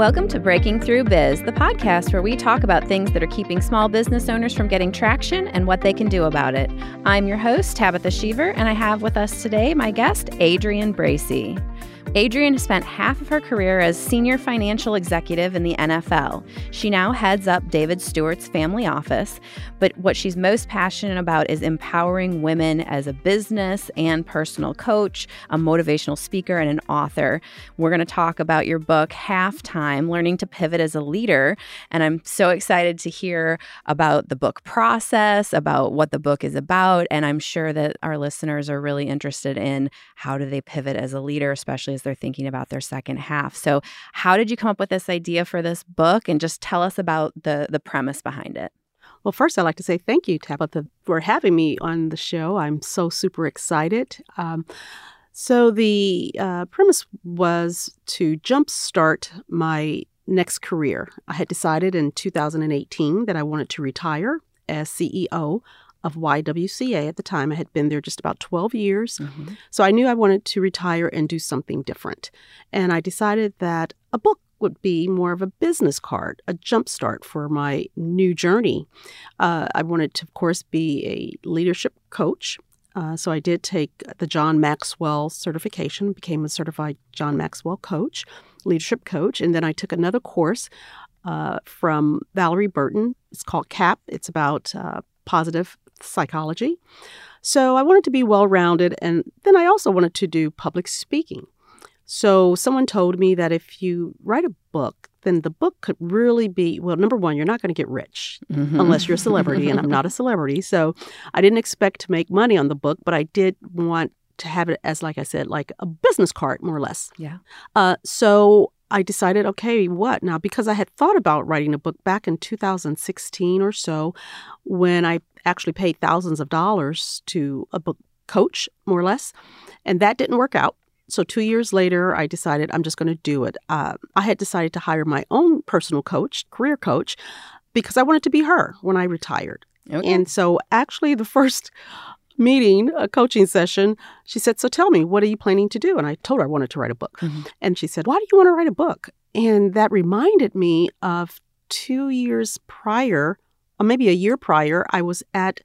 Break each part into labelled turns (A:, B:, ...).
A: Welcome to Breaking Through Biz, the podcast where we talk about things that are keeping small business owners from getting traction and what they can do about it. I'm your host, Tabitha Sheaver, and I have with us today my guest, Adrian Bracy. Adrian spent half of her career as senior financial executive in the NFL. She now heads up David Stewart's family office, but what she's most passionate about is empowering women as a business and personal coach, a motivational speaker, and an author. We're going to talk about your book, Halftime Learning to Pivot as a Leader. And I'm so excited to hear about the book process, about what the book is about. And I'm sure that our listeners are really interested in how do they pivot as a leader, especially as they're thinking about their second half. So, how did you come up with this idea for this book? And just tell us about the the premise behind it.
B: Well, first, I'd like to say thank you, Tabitha, for having me on the show. I'm so super excited. Um, so, the uh, premise was to jumpstart my next career. I had decided in 2018 that I wanted to retire as CEO of YWCA at the time. I had been there just about 12 years. Mm-hmm. So I knew I wanted to retire and do something different. And I decided that a book would be more of a business card, a jumpstart for my new journey. Uh, I wanted to, of course, be a leadership coach. Uh, so I did take the John Maxwell certification, became a certified John Maxwell coach, leadership coach, and then I took another course uh, from Valerie Burton. It's called CAP. It's about uh, positive psychology. So I wanted to be well rounded. And then I also wanted to do public speaking. So someone told me that if you write a book, then the book could really be well, number one, you're not going to get rich mm-hmm. unless you're a celebrity, and I'm not a celebrity. So I didn't expect to make money on the book, but I did want to have it as, like I said, like a business card, more or less.
A: Yeah.
B: Uh, so I decided, okay, what now? Because I had thought about writing a book back in 2016 or so when I actually paid thousands of dollars to a book coach, more or less, and that didn't work out. So, two years later, I decided I'm just going to do it. Uh, I had decided to hire my own personal coach, career coach, because I wanted to be her when I retired. Okay. And so, actually, the first meeting, a coaching session, she said, So tell me, what are you planning to do? And I told her I wanted to write a book. Mm-hmm. And she said, Why do you want to write a book? And that reminded me of two years prior uh, maybe a year prior, I was at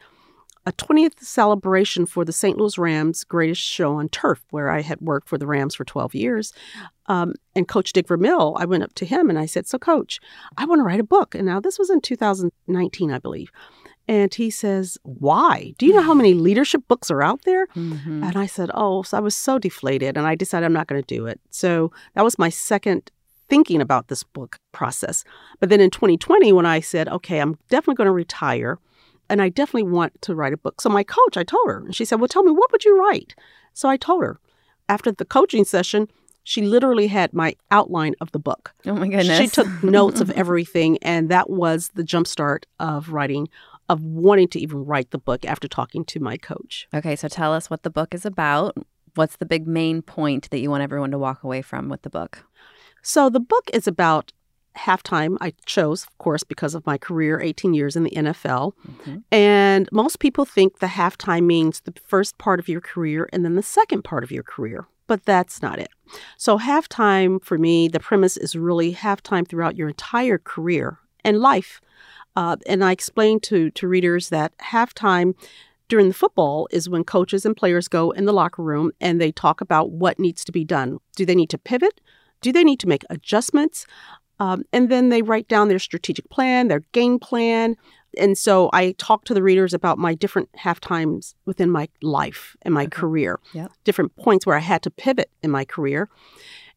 B: a 20th celebration for the St. Louis Rams' greatest show on turf, where I had worked for the Rams for 12 years. Um, and Coach Dick Vermeil, I went up to him and I said, So, Coach, I want to write a book. And now this was in 2019, I believe. And he says, Why? Do you know how many leadership books are out there? Mm-hmm. And I said, Oh, so I was so deflated. And I decided I'm not going to do it. So that was my second thinking about this book process. But then in 2020, when I said, okay, I'm definitely going to retire and I definitely want to write a book. So my coach, I told her, and she said, well, tell me, what would you write? So I told her. After the coaching session, she literally had my outline of the book.
A: Oh my goodness.
B: She took notes of everything, and that was the jumpstart of writing, of wanting to even write the book after talking to my coach.
A: Okay, so tell us what the book is about. What's the big main point that you want everyone to walk away from with the book?
B: So the book is about halftime. I chose, of course, because of my career, 18 years in the NFL. Mm-hmm. And most people think the halftime means the first part of your career and then the second part of your career. But that's not it. So, halftime for me, the premise is really halftime throughout your entire career and life. Uh, and I explain to, to readers that halftime during the football is when coaches and players go in the locker room and they talk about what needs to be done. Do they need to pivot? Do they need to make adjustments? Um, and then they write down their strategic plan, their game plan. And so I talk to the readers about my different half times within my life and my okay. career,
A: yep.
B: different points where I had to pivot in my career.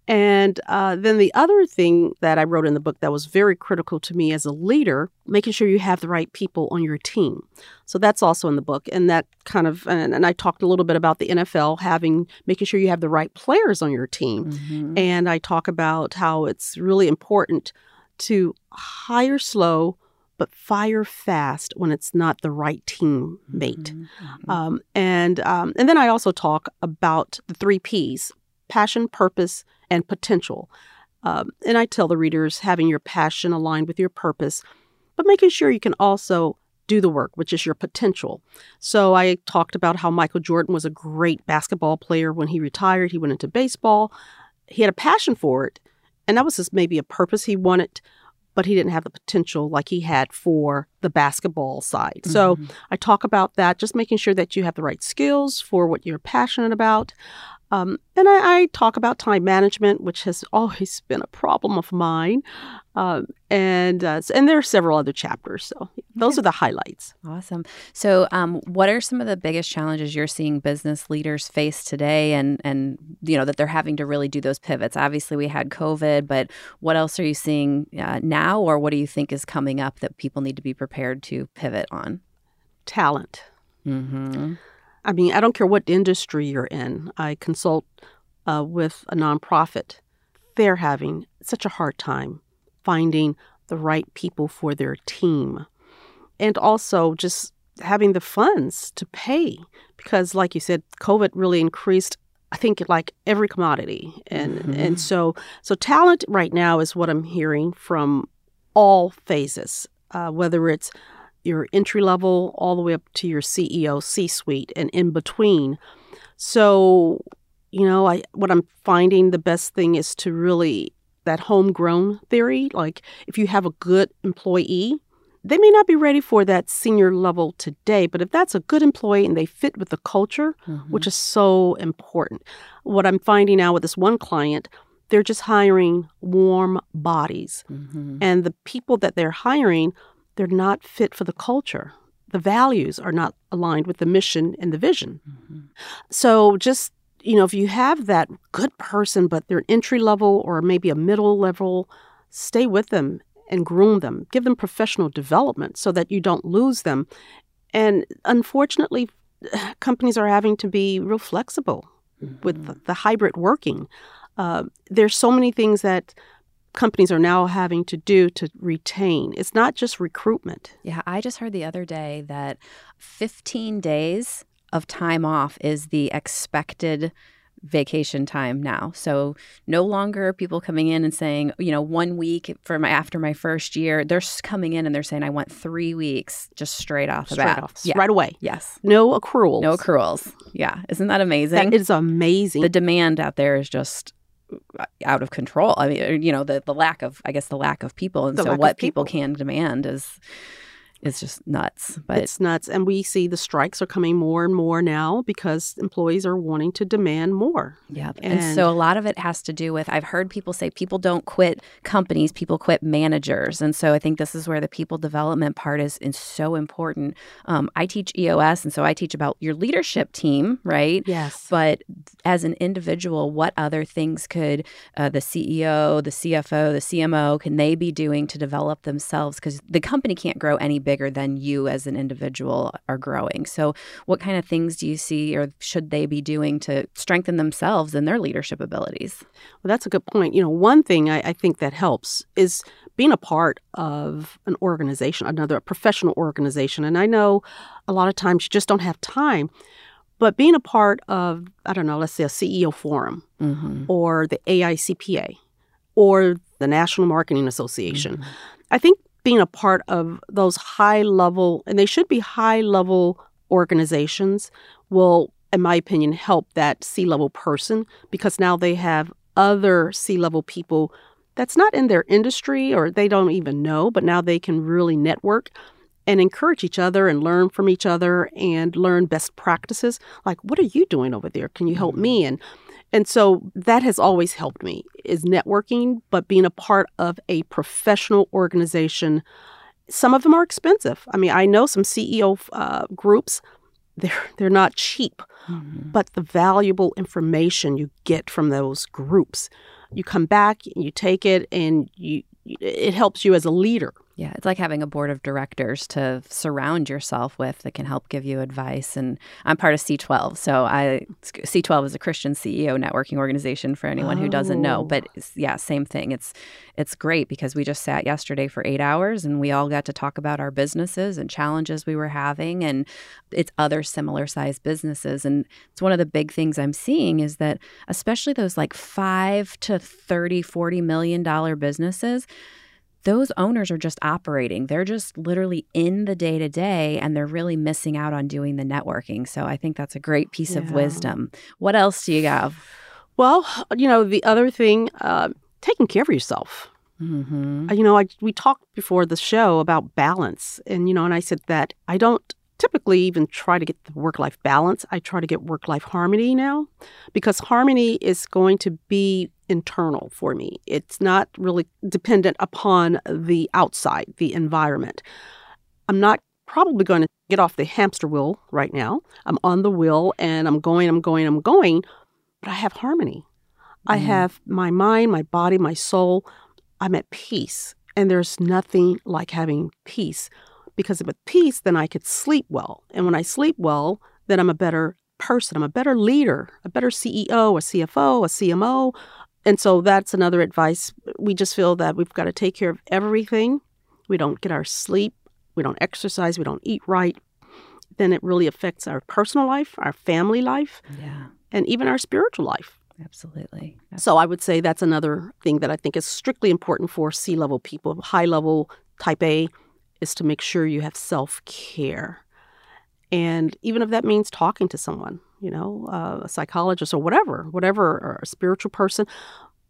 B: And uh, then the other thing that I wrote in the book that was very critical to me as a leader, making sure you have the right people on your team. So that's also in the book. And that kind of, and, and I talked a little bit about the NFL having, making sure you have the right players on your team. Mm-hmm. And I talk about how it's really important to hire slow, but fire fast when it's not the right teammate. Mm-hmm. mm-hmm. Um, and um, and then I also talk about the three P's: passion, purpose, and potential. Um, and I tell the readers having your passion aligned with your purpose, but making sure you can also do the work, which is your potential. So I talked about how Michael Jordan was a great basketball player when he retired. He went into baseball. He had a passion for it. and that was just maybe a purpose he wanted, but he didn't have the potential like he had for the basketball side. So
A: Mhm.
B: I talk about that, just making sure that you have the right skills for what you're passionate about. Um, and I, I talk about time management, which has always been a problem of mine. Um, and uh, and there are several other chapters. So those are the highlights.
A: Awesome. So, um, what are some of the biggest challenges you're seeing business leaders face today, and and you know that they're having to really do those pivots? Obviously, we had COVID, but what else are you seeing uh, now, or what do you think is coming up that people need to be prepared to pivot on?
B: Talent.
A: Mm-hmm.
B: I mean, I don't care what industry you're in. I consult uh, with a nonprofit. They're having such a hard time finding the right people for their team. And also just having the funds to pay because like you said COVID really increased I think like every commodity and
A: Mhm.
B: and so so talent right now is what I'm hearing from all phases uh, whether it's your entry level all the way up to your CEO C suite and in between so you know I what I'm finding the best thing is to really that homegrown theory like if you have a good employee they may not be ready for that senior level today, but if that's a good employee and they fit with the culture,
A: Mm-hmm.
B: which is so important. What I'm finding now with this one client, they're just hiring warm bodies.
A: Mm-hmm.
B: And the people that they're hiring, they're not fit for the culture. The values are not aligned with the mission and the vision.
A: Mm-hmm.
B: So just you know, if you have that good person, but they're entry level or maybe a middle level, stay with them and groom them. Give them professional development so that you don't lose them. And unfortunately, companies are having to be real flexible with the, the hybrid working. Uh, there's so many things that companies are now having to do to retain. It's not just recruitment.
A: Yeah, I just heard the other day that 15 days of time off is the expected vacation time now. So no longer people coming in and saying, you know, one week for my after my first year, they're coming in and they're saying I want 3 weeks just straight off the
B: Straight
A: bat.
B: off,
A: Yeah.
B: right away.
A: Yes.
B: No accruals.
A: No accruals. Yeah. Isn't that amazing?
B: That is amazing.
A: the demand out there is just out of control. I mean, you know, the the lack of I guess the lack of people and
B: The
A: so what people
B: people.
A: can demand is is just nuts. But
B: it's nuts. And we see the strikes are coming more and more now because employees are wanting to demand more.
A: Yeah. And,
B: And-
A: so a lot of it has to do with I've heard people say people don't quit companies, people quit managers. And so I think this is where the people development part is, is so important. Um, I teach EOS, and so I teach about your leadership team, right?
B: Yes.
A: But as an individual, what other things could uh, the CEO, the CFO, the CMO, can they be doing to develop themselves? Because the company can't grow any bigger than you as an individual are growing. So, what kind of things do you see or should they be doing to strengthen themselves and their leadership abilities?
B: Well, that's a good point. You know, one thing I, I think that helps is being a part of an organization, another professional organization. And I know a lot of times you just don't have time, but being a part of, I don't know, let's say a CEO forum
A: Mm-hmm.
B: or the AICPA or the National Marketing Association,
A: Mm-hmm.
B: I think being a part of those high level, and they should be high level organizations, will, in my opinion, help that C level person because now they have other C level people that's not in their industry or they don't even know, but now they can really network and encourage each other and learn from each other and learn best practices. Like, what are you doing over there? Can you help mm-hmm. me? And and so that has always helped me is networking, but being a part of a professional organization. Some of them are expensive. I mean, I know some CEO uh, groups; they're they're not cheap,
A: Mm-hmm.
B: but the valuable information you get from those groups, you come back, you take it, and you it helps you as a leader.
A: Yeah, it's like having a board of directors to surround yourself with that can help give you advice. And I'm part of C12, so I C12 is a Christian CEO networking organization for anyone who doesn't know.
B: Oh.
A: But yeah, same thing. It's it's great because we just sat yesterday for eight hours and we all got to talk about our businesses and challenges we were having, and it's other similar sized businesses. And it's one of the big things I'm seeing is that especially those like five to 30, 40 million dollar businesses those owners are just operating. They're just literally in the day to day and they're really missing out on doing the networking. So I think that's a great piece of wisdom. What else do you have?
B: Well, you know, the other thing, uh, taking care of yourself.
A: Mm-hmm.
B: Uh, You know, I, we talked before the show about balance, and you know, and I said that I don't typically even try to get the work life balance. I try to get work life harmony now because harmony is going to be internal for me. It's not really dependent upon the outside, the environment. I'm not probably going to get off the hamster wheel right now. I'm on the wheel and I'm going, I'm going, I'm going, but I have harmony. I
A: Mhm.
B: have my mind, my body, my soul. I'm at peace. And there's nothing like having peace because if with peace, then I could sleep well. And when I sleep well, then I'm a better person. I'm a better leader, a better CEO, a CFO, a CMO. And so that's another advice. We just feel that we've got to take care of everything. We don't get our sleep, we don't exercise, we don't eat right. Then it really affects our personal life, our family life,
A: Yeah,
B: and even our spiritual life.
A: absolutely.
B: So I would say that's another thing that I think is strictly important for C level people, high level type A, is to make sure you have self care. And even if that means talking to someone, you know, uh, a psychologist or whatever, whatever, or a spiritual person,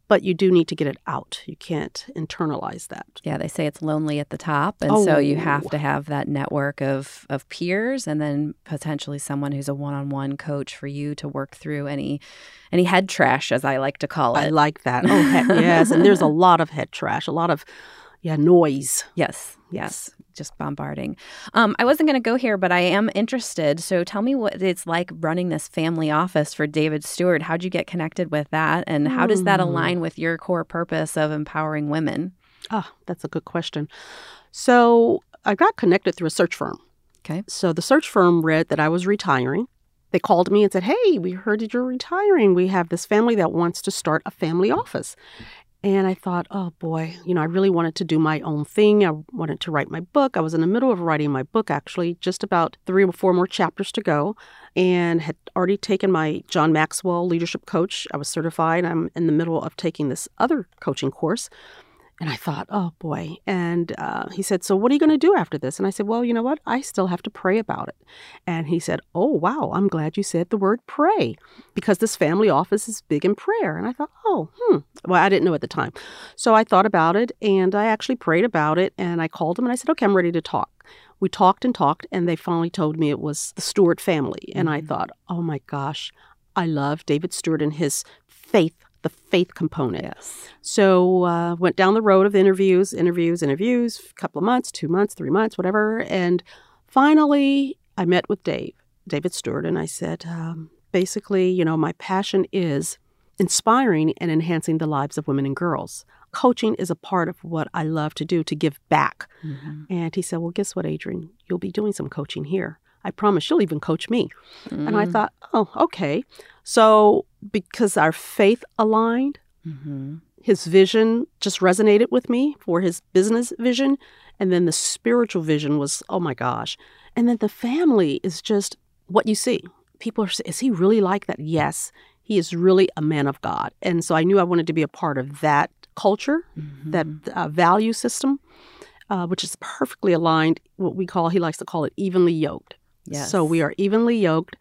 B: but you do need to get it out. You can't internalize that.
A: Yeah, they say it's lonely at the top, and so you have
B: Oh.
A: to have that network of of peers, and then potentially someone who's a one on one coach for you to work through any any head trash, as I like to call it.
B: I like that. Oh, heck yes. And there's a lot of head trash, a lot of, yeah, noise.
A: Yes, yes, just bombarding. Um, I wasn't going to go here, but I am interested. So tell me what it's like running this family office for David Stewart. How'd you get connected with that, and how does that
B: Hmm.
A: align with your core purpose of empowering women?
B: Ah, that's a good question. So I got connected through a search firm.
A: Okay.
B: So the search firm read that I was retiring. They called me and said, Hey, we heard that you're retiring. We have this family that wants to start a family office. And I thought, oh boy, you know, I really wanted to do my own thing. I wanted to write my book. I was in the middle of writing my book, actually, just about three or four more chapters to go, and had already taken my John Maxwell leadership coach. I was certified. I'm in the middle of taking this other coaching course. And I thought, oh boy. And uh, he said, So what are you going to do after this? And I said, Well, you know what? I still have to pray about it. And he said, Oh, wow. I'm glad you said the word pray because this family office is big in prayer. And I thought, Oh, hmm. Well, I didn't know at the time. So I thought about it and I actually prayed about it. And I called him and I said, Okay, I'm ready to talk. We talked and talked. And they finally told me it was the Stewart family. And I
A: Mhm.
B: thought, Oh my gosh, I love David Stewart and his faith, the faith component.
A: Yes.
B: So uh, went down the road of interviews, interviews, interviews, a couple of months, two months, three months, whatever. And finally, I met with Dave, David Stewart, and I said, um, basically, you know, my passion is inspiring and enhancing the lives of women and girls. Coaching is a part of what I love to do to give back.
A: Mhm.
B: And he said, Well, guess what, Adrian? You'll be doing some coaching here. I promise you'll even coach me. And I
A: Mm.
B: thought, Oh, okay. So because our faith aligned,
A: Mhm.
B: his vision just resonated with me for his business vision. And then the spiritual vision was, oh my gosh. And then the family is just what you see. People are, saying, is he really like that? Yes, he is really a man of God. And so I knew I wanted to be a part of that culture, that
A: Mhm.
B: uh, value system, uh, which is perfectly aligned, what we call, he likes to call it evenly yoked.
A: Yes.
B: So we are evenly yoked.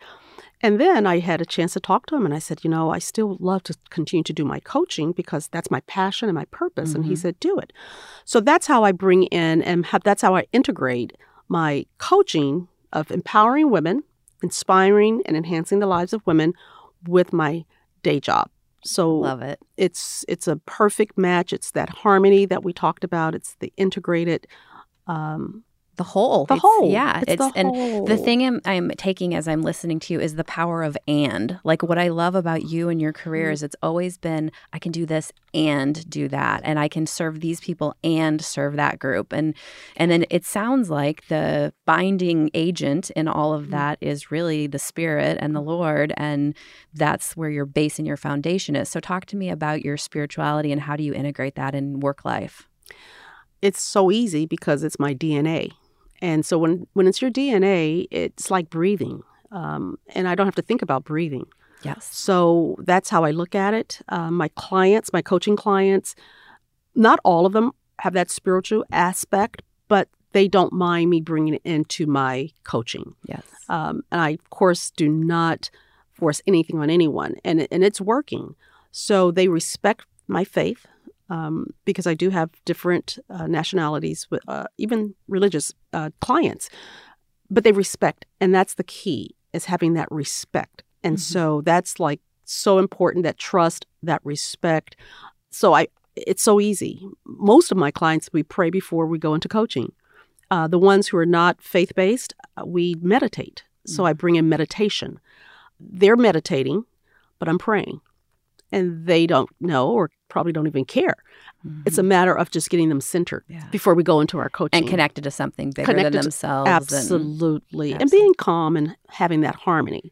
B: And then I had a chance to talk to him, and I said, You know, I still love to continue to do my coaching because that's my passion and my purpose. And he
A: Mhm.
B: said, Do it. So that's how I bring in and have, that's how I integrate my coaching of empowering women, inspiring and enhancing the lives of women with my day job. So
A: Love it.
B: it's it's a perfect match. It's that harmony that we talked about. It's the integrated um,
A: The whole.
B: the
A: It's-
B: whole.
A: Yeah.
B: it's, the
A: and
B: whole.
A: the thing I'm, I'm taking as I'm listening to you is the power of and. Like what I love about you and your career
B: Mhm.
A: is it's always been I can do this and do that, and I can serve these people and serve that group, and and then it sounds like the binding agent in all of
B: Mhm.
A: that is really the Spirit and the Lord, and that's where your base and your foundation is. So talk to me about your spirituality and how do you integrate that in work life.
B: it's so easy because it's my DNA. And so when, when it's your DNA, it's like breathing. Um, and I don't have to think about breathing.
A: Yes.
B: So that's how I look at it. Um, my clients, my coaching clients, not all of them have that spiritual aspect, but they don't mind me bringing it into my coaching.
A: Yes.
B: Um, and I, of course, do not force anything on anyone, and, and it's working. So they respect my faith. Um, because I do have different uh, nationalities, with, uh, even religious uh, clients, but they respect, and that's the key is having that respect. And mm-hmm. so that's like so important that trust, that respect. So I, it's so easy. Most of my clients, we pray before we go into coaching. Uh, the ones who are not faith based, uh, we meditate. So I bring in meditation. They're meditating, but I'm praying. And they don't know or probably don't even care. Mm-hmm. It's a mm-hmm. matter of just getting them centered yeah. before we go into our coaching.
A: And connected to something bigger connected than themselves.
B: Absolutely. And, and, being calm and having that harmony.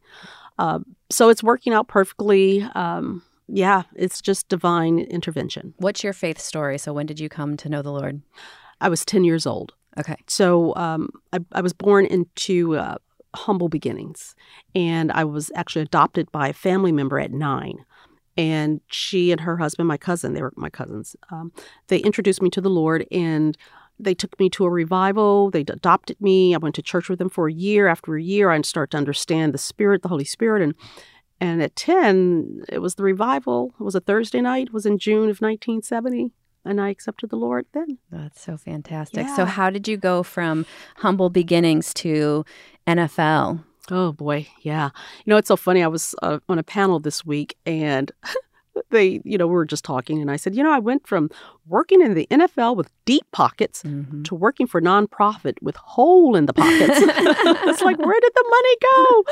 B: Uh, so it's working out perfectly. Um, yeah, it's just divine intervention.
A: What's your faith story? So when did you come to know the Lord?
B: I was 10 years old.
A: Okay.
B: So um, I, I, was born into uh, humble beginnings, and I was actually adopted by a family member at nine. And she and her husband, my cousin, they were my cousins, um, they introduced me to the Lord and they took me to a revival. They adopted me. I went to church with them for a year. After a year, I started to understand the Spirit, the Holy Spirit, and and at ten, it was the revival. It was a Thursday night. It was in June of 1970 and I accepted the Lord then.
A: That's so fantastic. Yeah. So, how did you go from humble beginnings to NFL?
B: Oh boy, yeah. You know, it's so funny. I was uh, on a panel this week, and they, you know, we were just talking, and I said, you know, I went from working in the NFL with deep pockets mm-hmm. to working for nonprofit with hole in the pockets. it's like, where did the money go?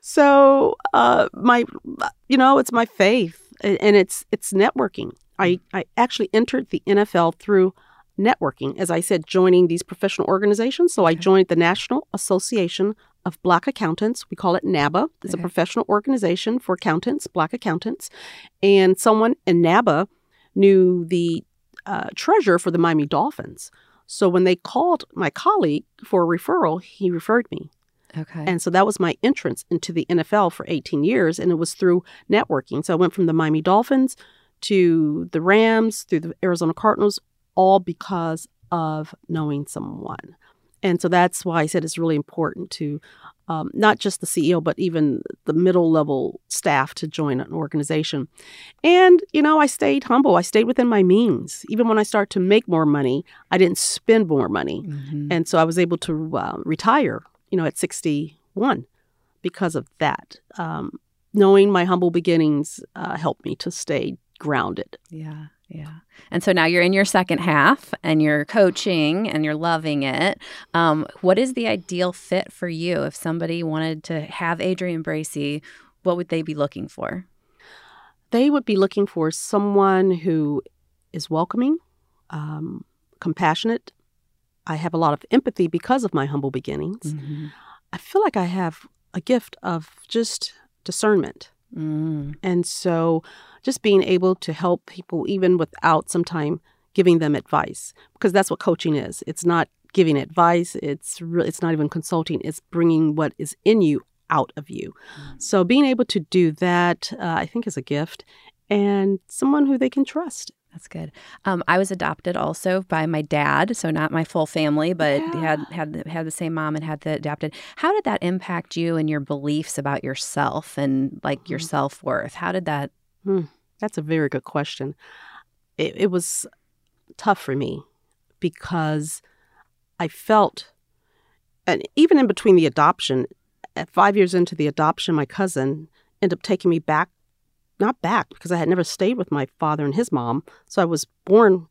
B: So, uh, my, you know, it's my faith, and it's it's networking. I, I actually entered the NFL through networking, as I said, joining these professional organizations. So I joined the National Association of Black Accountants. We call it NABA. It's okay. a professional organization for accountants, Black accountants. And someone in NABA knew the uh, treasurer for the Miami Dolphins. So when they called my colleague for a referral, he referred me.
A: Okay.
B: And so that was my entrance into the NFL for 18 years, and it was through networking. So I went from the Miami Dolphins to the Rams, through the Arizona Cardinals, all because of knowing someone. And so that's why I said it's really important to um, not just the CEO, but even the middle level staff to join an organization. And, you know, I stayed humble. I stayed within my means. Even when I started to make more money, I didn't spend more money. Mm-hmm. And so I was able to uh, retire, you know, at 61 because of that. Um, knowing my humble beginnings uh, helped me to stay grounded.
A: Yeah. Yeah. And so now you're in your second half and you're coaching and you're loving it. Um, what is the ideal fit for you? If somebody wanted to have Adrian Bracy, what would they be looking for?
B: They would be looking for someone who is welcoming, um, compassionate. I have a lot of empathy because of my humble beginnings. Mm-hmm. I feel like I have a gift of just discernment. Mm. And so just being able to help people even without sometime giving them advice because that's what coaching is. It's not giving advice, it's re- it's not even consulting, it's bringing what is in you out of you. Mm. So being able to do that uh, I think is a gift and someone who they can trust.
A: That's good. Um, I was adopted also by my dad, so not my full family, but yeah. had had had the same mom and had the adopted. How did that impact you and your beliefs about yourself and like your mm. self worth? How did that?
B: Hmm. That's a very good question. It, it was tough for me because I felt, and even in between the adoption, at five years into the adoption, my cousin ended up taking me back not back because I had never stayed with my father and his mom. So I was born.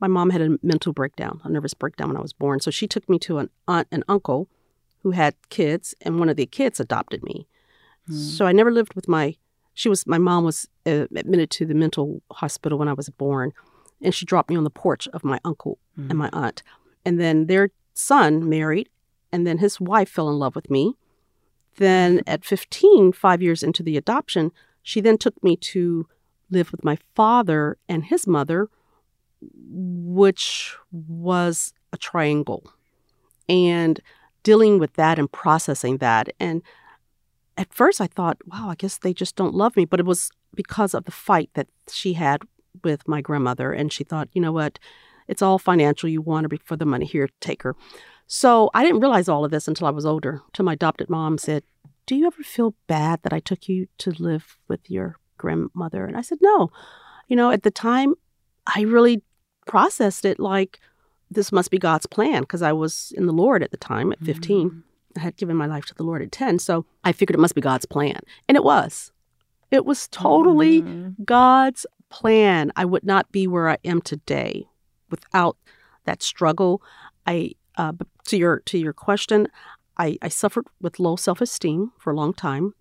B: My mom had a mental breakdown, a nervous breakdown when I was born. So she took me to an aunt and uncle who had kids, and one of the kids adopted me. Mm. So I never lived with my. She was my mom was uh, admitted to the mental hospital when I was born, and she dropped me on the porch of my uncle mm. and my aunt, and then their son married, and then his wife fell in love with me. Then at 15, five years into the adoption, she then took me to live with my father and his mother, which was a triangle. And dealing with that and processing that. And at first I thought, wow, I guess they just don't love me. But it was because of the fight that she had with my grandmother. And she thought, you know what? It's all financial. You want her for the money. Here, take her. So I didn't realize all of this until I was older. Till my adopted mom said, do you ever feel bad that I took you to live with your grandmother? And I said, No. You know, at the time, I really processed it like this must be God's plan because I was in the Lord at the time at 15. Mm-hmm. I had given my life to the Lord at 10. So I figured it must be God's plan. And it was. It was totally mm-hmm. God's plan. I would not be where I am today without that struggle. I uh, to your to your question, I, I suffered with low self esteem for a long time,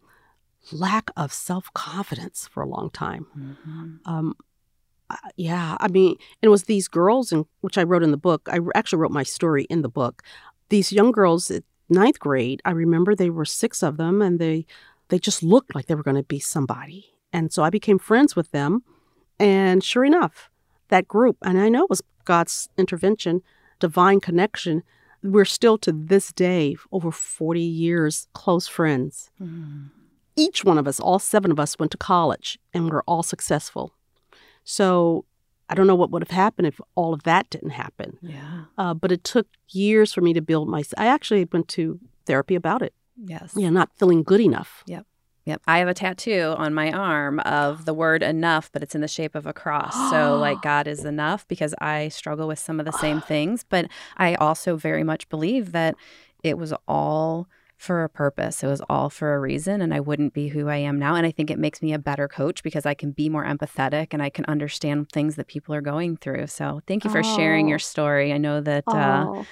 B: lack of self confidence for a long time. Mm-hmm. Um, uh, yeah, I mean, it was these girls, in, which I wrote in the book. I actually wrote my story in the book. These young girls at ninth grade, I remember they were six of them, and they they just looked like they were going to be somebody. And so I became friends with them. And sure enough, that group, and I know it was God's intervention, divine connection, we're still to this day, over 40 years, close friends. Mm. Each one of us, all seven of us, went to college and we're all successful. So I don't know what would have happened if all of that didn't happen.
A: Yeah.
B: Uh, but it took years for me to build my. I actually went to therapy about it.
A: Yes.
B: Yeah, not feeling good enough.
A: Yep. Yep. I have a tattoo on my arm of the word enough, but it's in the shape of a cross. so, like, God is enough because I struggle with some of the same things. But I also very much believe that it was all for a purpose. It was all for a reason, and I wouldn't be who I am now. And I think it makes me a better coach because I can be more empathetic and I can understand things that people are going through. So, thank you for oh. sharing your story. I know that. Uh, oh. Uh,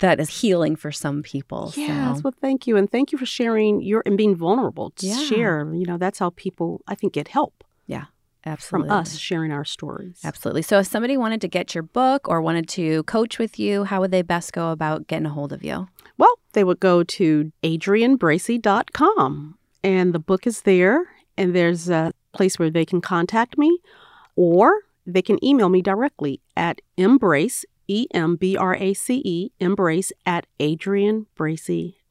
A: that is healing for some people.
B: Yes, so. well, thank you, and thank you for sharing your and being vulnerable to yeah. share. You know, that's how people I think get help.
A: Yeah. Absolutely.
B: From us sharing our stories.
A: Absolutely. So, if somebody wanted to get your book or wanted to coach with you, how would they best go about getting a hold of you?
B: Well, they would go to adrianbracy.com and the book is there, and there's a place where they can contact me or they can email me directly at embrace, E M B R A C E, embrace at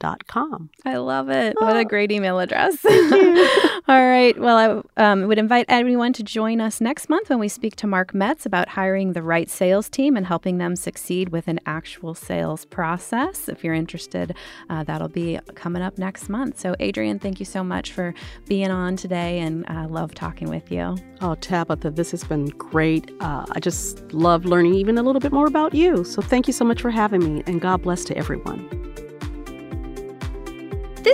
B: adrianbracy.com.
A: I love it. Oh. What a oh. great email address.
B: Thank you.
A: All right. Well, I um, would invite everyone to join us next month when we speak to Mark Metz about hiring the right sales team and helping them succeed with an actual sales process. If you're interested, uh, that'll be coming up next month. So, Adrian, thank you so much for being on today and uh, love talking with you.
B: Oh, Tabitha, this has been great. Uh, I just love learning even a little bit more about you. So, thank you so much for having me, and God bless to everyone.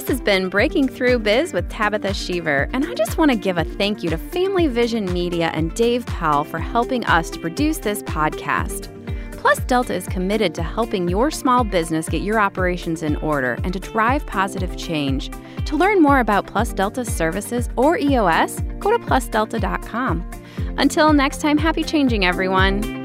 A: This has been Breaking Through Biz with Tabitha Sheaver, and I just want to give a thank you to Family Vision Media and Dave Powell for helping us to produce this podcast. Plus Delta is committed to helping your small business get your operations in order and to drive positive change. To learn more about Plus Delta services or EOS, go to plusdelta.com. Until next time, happy changing, everyone.